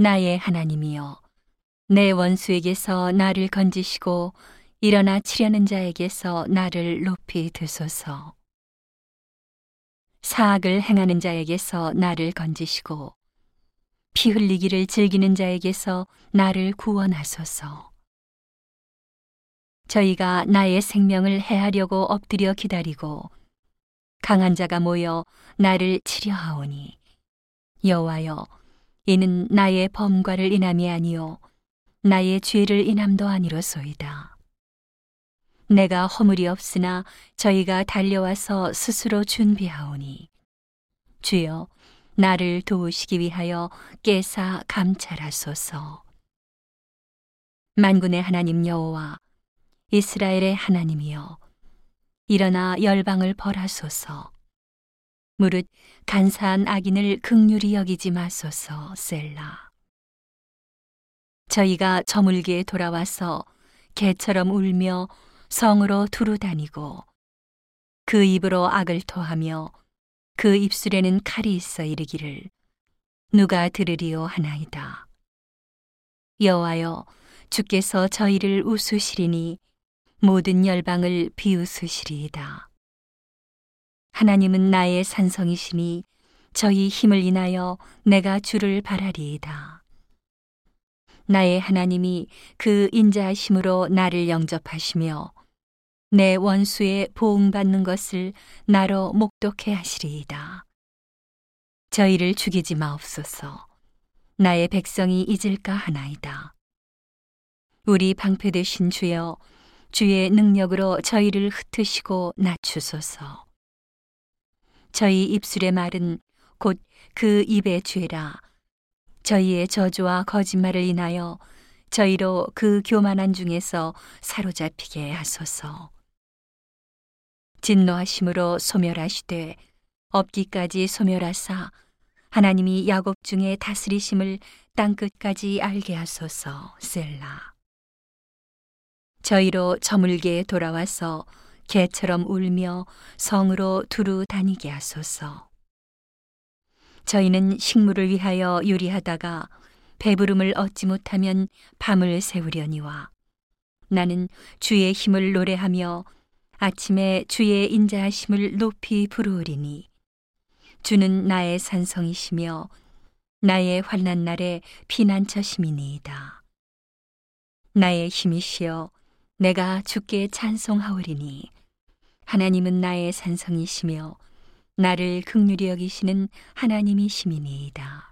나의 하나님이여, 내 원수에게서 나를 건지시고 일어나 치려는 자에게서 나를 높이 드소서. 사악을 행하는 자에게서 나를 건지시고 피 흘리기를 즐기는 자에게서 나를 구원하소서. 저희가 나의 생명을 해하려고 엎드려 기다리고 강한 자가 모여 나를 치려 하오니 여호와여 이는 나의 범과를 인함이 아니요 나의 죄를 인함도 아니로소이다. 내가 허물이 없으나 저희가 달려와서 스스로 준비하오니 주여 나를 도우시기 위하여 깨사 감찰하소서. 만군의 하나님 여호와 이스라엘의 하나님이여 일어나 열방을 벌하소서. 무릇 간사한 악인을 극률이 여기지 마소서 셀라. 저희가 저물기에 돌아와서 개처럼 울며 성으로 두루 다니고 그 입으로 악을 토하며 그 입술에는 칼이 있어 이르기를 누가 들으리오 하나이다. 여호와여 주께서 저희를 웃으시리니 모든 열방을 비웃으시리이다. 하나님은 나의 산성이시니 저희 힘을 인하여 내가 주를 바라리이다. 나의 하나님이 그 인자하심으로 나를 영접하시며 내 원수의 보응받는 것을 나로 목독해 하시리이다. 저희를 죽이지 마옵소서. 나의 백성이 잊을까 하나이다. 우리 방패 되신 주여, 주의 능력으로 저희를 흩으시고 낮추소서. 저희 입술의 말은 곧 그 입의 죄라. 저희의 저주와 거짓말을 인하여 저희로 그 교만한 중에서 사로잡히게 하소서. 진노하심으로 소멸하시되 없기까지 소멸하사 하나님이 야곱 중에 다스리심을 땅 끝까지 알게 하소서 셀라. 저희로 저물게 돌아와서 개처럼 울며 성으로 두루 다니게 하소서. 저희는 식물을 위하여 요리하다가 배부름을 얻지 못하면 밤을 새우려니와 나는 주의 힘을 노래하며 아침에 주의 인자하심을 높이 부르리니 주는 나의 산성이시며 나의 환난 날에 피난처심이니이다. 나의 힘이시여 내가 주께 찬송하오리니 하나님은 나의 산성이시며 나를 극률히 여기시는 하나님이시니이다.